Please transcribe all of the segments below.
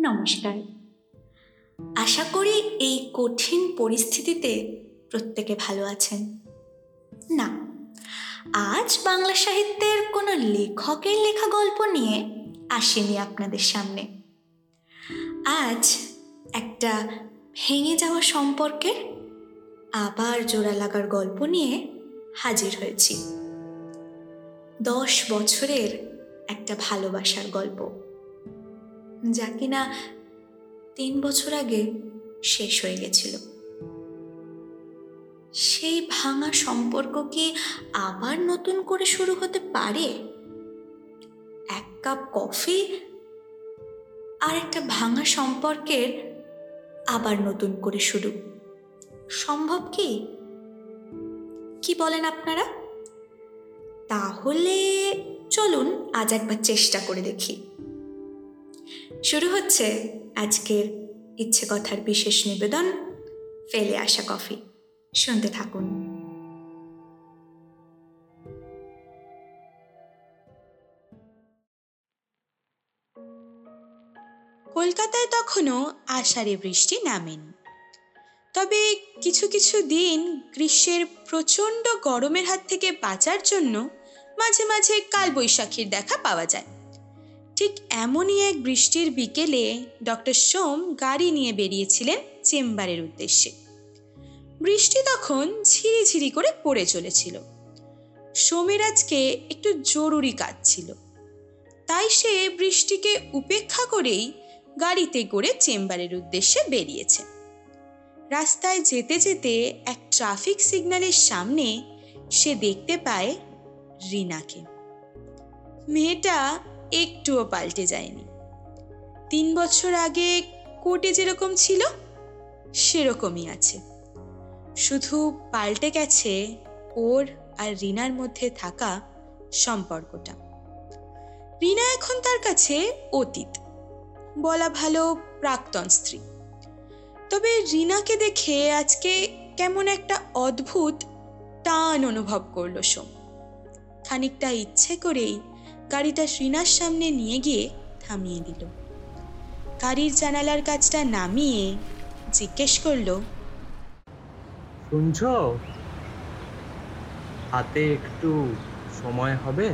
নমস্কার। আশা করি এই কঠিন পরিস্থিতিতে প্রত্যেকে ভালো আছেন। না, আজ বাংলা সাহিত্যের কোনো লেখকের লেখা গল্প নিয়ে আসেনি আপনাদের সামনে। আজ একটা ভেঙে যাওয়া সম্পর্কে আবার জোড়া লাগার গল্প নিয়ে হাজির হয়েছি। দশ বছরের একটা ভালোবাসার গল্প। যা কিনা তিন বছর আগে শেষ হয়ে গেছিল। সেই ভাঙা সম্পর্ক কি আবার নতুন করে শুরু হতে পারে? এক কাপ কফি আর একটা ভাঙা সম্পর্কের আবার নতুন করে শুরু। সম্ভব কি? কি বলেন আপনারা? তাহলে চলুন আজ একবার চেষ্টা করে দেখি। শুরু হচ্ছে আজকের ইচ্ছে কথার বিশেষ নিবেদন, ফেলে আসা কফি। শুনতে থাকুন। কলকাতায় তখনও আষাঢ়ে বৃষ্টি নামেনি। তবে কিছু কিছু দিন গ্রীষ্মের প্রচণ্ড গরমের হাত থেকে বাঁচার জন্য মাঝে মাঝে কালবৈশাখীর দেখা পাওয়া যায়। ঠিক এমনই এক বৃষ্টির বিকেলে ডক্টর সোম গাড়ি নিয়ে বেরিয়েছিলেন চেম্বারের উদ্দেশ্যে। বৃষ্টি তখন ঝিরিঝিরি করে পড়ে চলেছিল। সোমের আজকে একটু জরুরি কাজ ছিল। তাই সে বৃষ্টিকে উপেক্ষা করেই গাড়িতে করে চেম্বারের উদ্দেশ্যে বেরিয়েছে। রাস্তায় যেতে যেতে এক ট্রাফিক সিগন্যালের সামনে সে দেখতে পায় রিনাকে। মেয়েটা একটুও পাল্টে যায়নি। তিন বছর আগে কোর্টে যেরকম ছিল, সেরকমই আছে। শুধু পাল্টে গেছে ওর আর রিনার মধ্যে থাকা সম্পর্কটা। রিনা এখন তার কাছে অতীত, বলা ভালো প্রাক্তন স্ত্রী। তবে রিনাকে দেখে আজকে কেমন একটা অদ্ভুত টান অনুভব করল সোম। খানিকটা ইচ্ছে করেই গাড়িটা রিনার সামনে নিয়ে গিয়ে থামিয়ে দিল। গাড়ির জানালার কাজটা নামিয়ে জিজ্ঞেস করল শুনছ? হাতে একটু সময় হবে?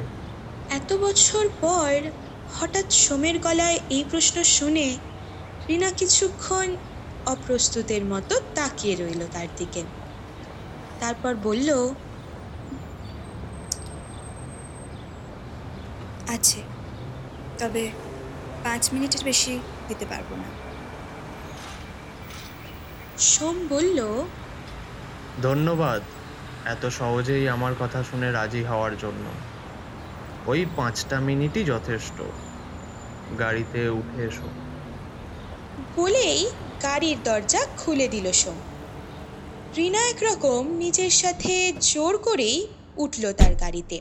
এত বছর পর হঠাৎ সোমের গলায় এই প্রশ্ন শুনে রিনা কিছুক্ষণ অপ্রস্তুতের মতো তাকিয়ে রইল তার দিকে। তারপর বলল আছে। তবে পাঁচ মিনিটের বেশি দিতে পারব না। সোম বলল ধন্যবাদ। এত সহজেই আমার কথা শুনে রাজি হওয়ার জন্য। ওই পাঁচটা মিনিটই যথেষ্ট। গাড়িতে উঠে এসো। বলেই গাড়ির দরজা খুলে দিল সোম। রিনা একরকম নিজের সাথে জোর করেই উঠল তার গাড়িতে।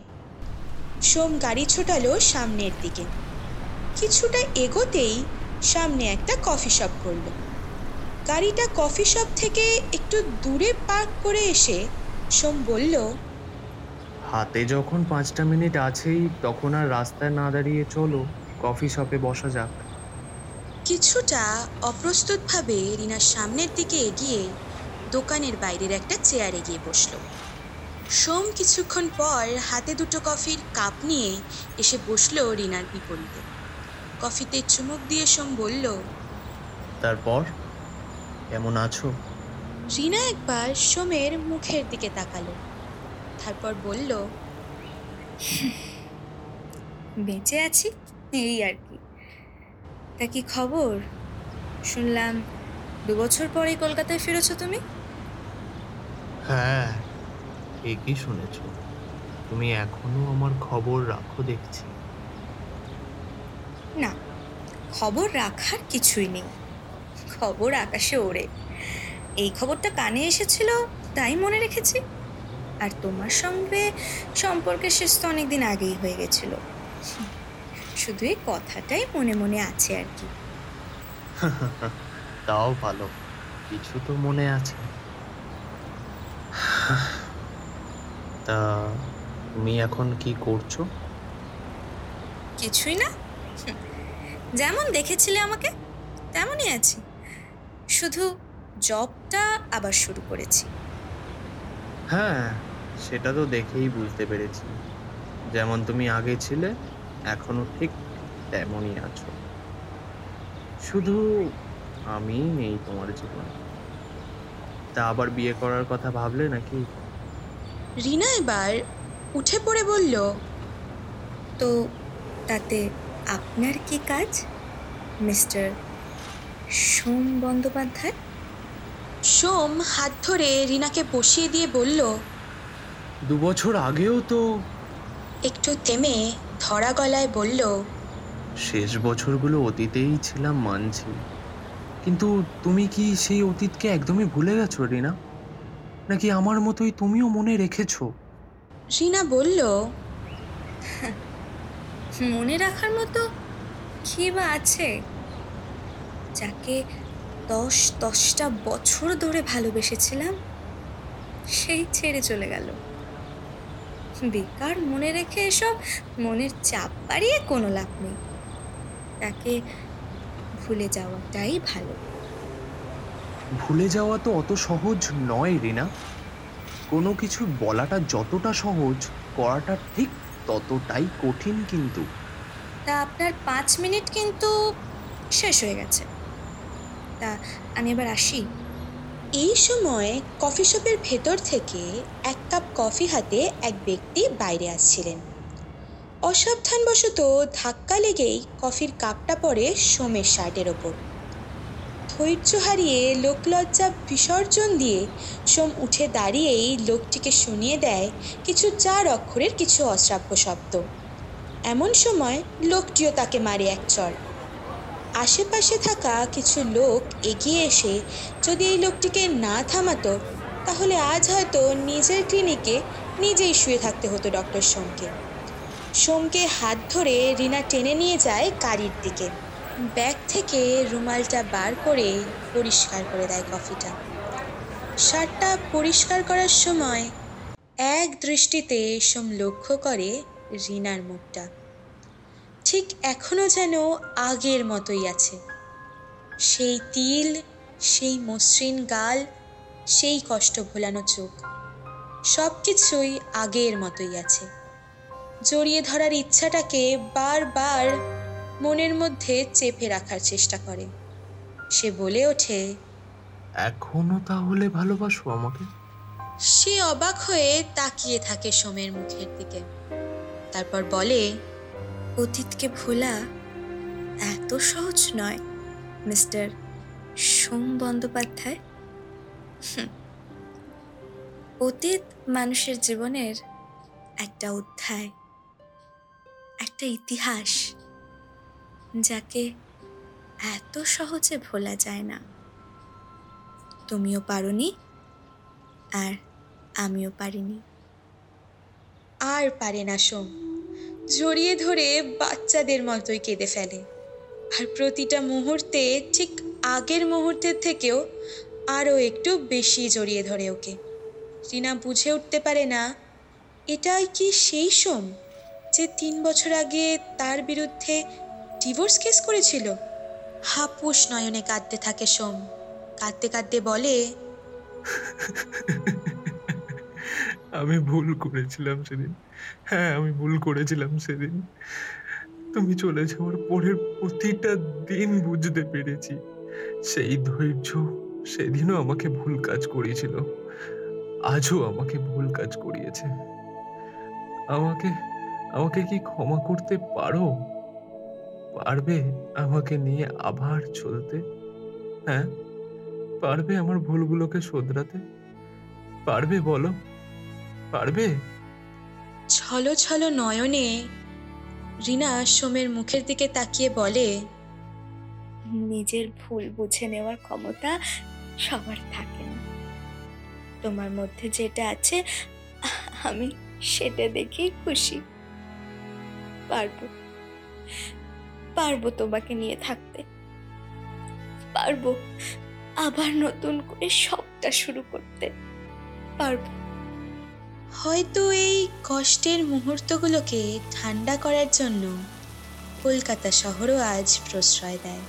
সোম গাড়ি ছোটালো সামনের দিকে। কিছুটা এগোতেই সামনে একটা কফি শপ করল। গাড়িটা কফি শপ থেকে একটু দূরে পার্ক করে এসে সোম বলল হাতে যখন পাঁচটা মিনিট আছেই তখন আর রাস্তায় না দাঁড়িয়ে চলো কফি শপে বসা যাক। কিছুটা অপ্রস্তুতভাবে রিনার সামনের দিকে এগিয়ে দোকানের বাইরের একটা চেয়ারে গিয়ে বসল। সোম কিছুক্ষণ পর হাতে দুটো কফির কাপ নিয়ে এসে বসল রিনার বিপরীতে। কফিতে চুমুক দিয়ে সোম বলল তারপর? কেমন আছো? রিনা একবার সোমের মুখের দিকে তাকালো। তারপর বলল বেঁচে আছি এই আর কি। তা কি খবর? শুনলাম দু বছর পরে কলকাতায় ফিরেছো তুমি? হ্যাঁ ঠিকই শুনেছ? তুমি এখনও আমার খবর রাখো দেখছি। না খবর রাখার কিছুই নেই। খবর আকাশে ওড়ে। এই খবরটা কানে এসেছিল তাই মনে রেখেছি। আর তোমার সঙ্গে সম্পর্কের শেষ তো অনেকদিন আগেই হয়ে গেছিল। শুধু এই কথাটাই মনে মনে আছে আর কি। তাও ভালো কিছু তো মনে আছে। তা তুমি এখন কি করছ? কিছুই না। যেমন দেখেছিলে আমাকে তেমনই আছি। শুধু জবটা আবার শুরু করেছি। হ্যাঁ সেটা তো দেখেই বুঝতে পেরেছি। যেমন তুমি আগে ছিলে এখনও ঠিক তেমনই আছো। শুধু আমি নেই তোমার জীবনে। তা আবার বিয়ে করার কথা ভাবলে নাকি? রিনা এবার উঠে পড়ে বলল তো তাতে আপনার কি কাজ মিস্টার সোম বন্দ্যোপাধ্যায়? সোম হাত ধরে রিনাকে বসিয়ে দিয়ে বলল দু বছর আগেও তো একটু থেমে ধরা গলায় বলল শেষ বছরগুলো অতীতেই ছিলাম মানছি। কিন্তু তুমি কি সেই অতীতকে একদমই ভুলে গেছো রিনা? নাকি আমার মতোই তুমিও মনে রেখেছো? রিনা বলল, মনে রাখার মতো কী বা আছে? যাকে দশ দশটা বছর ধরে ভালোবেসেছিলাম, সেই ছেড়ে চলে গেল। বেকার মনে রেখে এসব মনের চাপ বাড়িয়ে কোনো লাভ নেই। তাকে ভুলে যাওয়াটাই ভালো। ভুলে যাওয়া তো অত সহজ নয়, রিনা। কোনো কিছু বলাটা যতটা সহজ, করাটা ঠিক ততটাই কঠিন কিন্তু। তা আপনার পাঁচ মিনিট কিন্তু শেষ হয়ে গেছে। তা আমি এবার আসি। এই সময় কফি শপের ভেতর থেকে এক কাপ কফি হাতে এক ব্যক্তি বাইরে আসছিলেন। অসাবধানবশত ধাক্কা লেগেই কফির কাপটা পড়ে সোমের শার্টের ওপর। ধৈর্য হারিয়ে লোকলজ্জা বিসর্জন দিয়ে সোম উঠে দাঁড়িয়েই লোকটিকে শুনিয়ে দেয় কিছু চার অক্ষরের কিছু অশ্রাব্য শব্দ। এমন সময় লোকটিও তাকে মারে এক চড় আশেপাশে থাকা কিছু লোক এগিয়ে এসে যদি এই লোকটিকে না থামাতো, তাহলে আজ হয়তো নিজের ক্লিনিকে নিজেই শুয়ে থাকতে হতো ডক্টর সোমকে। সোমকে হাত ধরে রিনা টেনে নিয়ে যায় গাড়ির দিকে। ব্যাগ থেকে রুমালটা বার করে পরিষ্কার করে দেয় কফিটা। শার্টটা পরিষ্কার করার সময় এক দৃষ্টিতে সোম লক্ষ্য করে রিনার মুখটা। ঠিক এখনও যেন আগের মতোই আছে। সেই তিল, সেই মসৃণ গাল, সেই কষ্ট ভোলানো চোখ সব কিছুই আগের মতোই আছে। জড়িয়ে ধরার ইচ্ছাটাকে বারবার মনের মধ্যে চেপে রাখার চেষ্টা করে। সে বলে ওঠে এখনও তাহলে ভালোবাসো আমাকে? সে অবাক হয়ে তাকিয়ে থাকে সোমের মুখের দিকে। তারপর বলে অতীতকে ভোলা এত সহজ নয় মিস্টার সোম বন্দ্যোপাধ্যায়। অতীত মানুষের জীবনের একটা অধ্যায় একটা ইতিহাস। যাকে এত সহজে ভোলা যায় না। তুমিও পারোনি আর আমিও পারিনি। আর পারে না সোম। জড়িয়ে ধরে বাচ্চাদের মতোই কেঁদে ফেলে। আর প্রতিটা মুহূর্তে ঠিক আগের মুহূর্তের থেকেও আরও একটু বেশি জড়িয়ে ধরে ওকে। রিনা বুঝে উঠতে পারে না, এটাই কি সেই সোম যে তিন বছর আগে তার বিরুদ্ধে ডিভোর্স কেস করেছিল? হাপুস নয়নে কাঁদতে থাকে সোম। কাঁদতে কাঁদতে বলে, আমি ভুল করেছিলাম সেদিন। হ্যাঁ আমি ভুল করেছিলাম সেদিন। তুমি চলে যাওয়ার পরের প্রতিটা দিন বুঝতে পেরেছি। সেই ধৈর্য সেদিনও আমাকে ভুল কাজ করিয়েছিল আজও আমাকে ভুল কাজ করিয়েছে। আমাকে আমাকে কি ক্ষমা করতে পারো? পারবে আমাকে নিয়ে আবার চলতে? হ্যাঁ পারবে আমার ভুলগুলোকে শোধরাতে? পারবে বলো? পারবে? ছলো ছলো নয়নে রিনা সোমের মুখের দিকে তাকিয়ে বলে নিজের ভুল বুঝে নেওয়ার ক্ষমতা সবার থাকে না। তোমার মধ্যে যেটা আছে আমি সেটা দেখেই খুশি। পারব। পারব তোমাকে নিয়ে থাকতে। পারব আবার নতুন করে সবটা শুরু করতে। পারব। হয়তো এই কষ্টের মুহূর্তগুলোকে ঠান্ডা করার জন্য কলকাতা শহরও আজ প্রশ্রয় দেয়।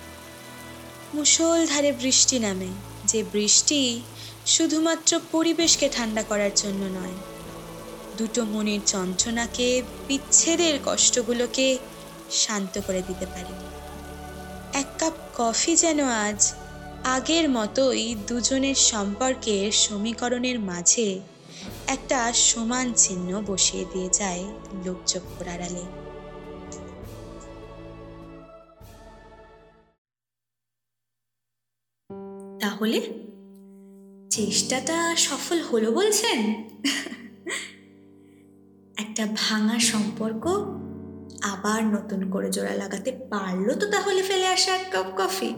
মুষলধারে বৃষ্টি নামে, যে বৃষ্টি শুধুমাত্র পরিবেশকে ঠান্ডা করার জন্য নয়, দুটো মনের যন্ত্রণাকে, বিচ্ছেদের কষ্টগুলোকে শান্ত করে দিতে পারে। এক কাপ কফি যেন আজ আগের মতোই দুজনের সম্পর্কের সমীকরণের মাঝে একটা সমান চিহ্ন বসিয়ে দিয়ে যায় লোকচক্ষুর আড়ালে। তাহলে চেষ্টাটা সফল হলো বলছেন? একটা ভাঙা সম্পর্ক আবার নতুন করে জোড়া লাগাতে পারল তো তাহলে ফেলে আসা এক কাপ কফি।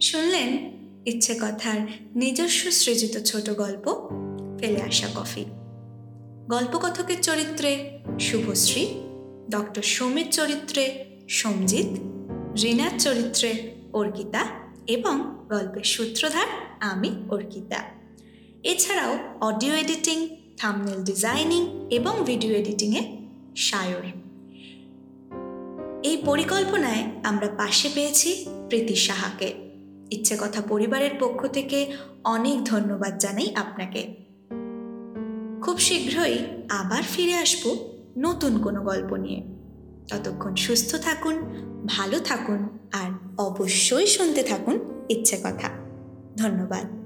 শুনলেন? ইচ্ছে কথার নিজস্ব সৃজিত ছোট গল্প, ফেলে আসা কফি। গল্পকথকের চরিত্রে শুভশ্রী, ডক্টর সৌমির চরিত্রে সঞ্জিত রিনার চরিত্রে অর্কিতা এবং গল্পের সূত্রধার আমি, অর্কিতা। এছাড়াও অডিও এডিটিং, থামনেল ডিজাইনিং এবং ভিডিও এডিটিংয়ে সায়র। এই পরিকল্পনায় আমরা পাশে পেয়েছি প্রীতি সাহাকে। ইচ্ছে কথা পরিবারের পক্ষ থেকে অনেক ধন্যবাদ জানাই আপনাকে। খুব শীঘ্রই আবার ফিরে আসব নতুন কোনো গল্প নিয়ে। ততক্ষণ সুস্থ থাকুন, ভালো থাকুন আর অবশ্যই শুনতে থাকুন ইচ্ছে কথা। ধন্যবাদ।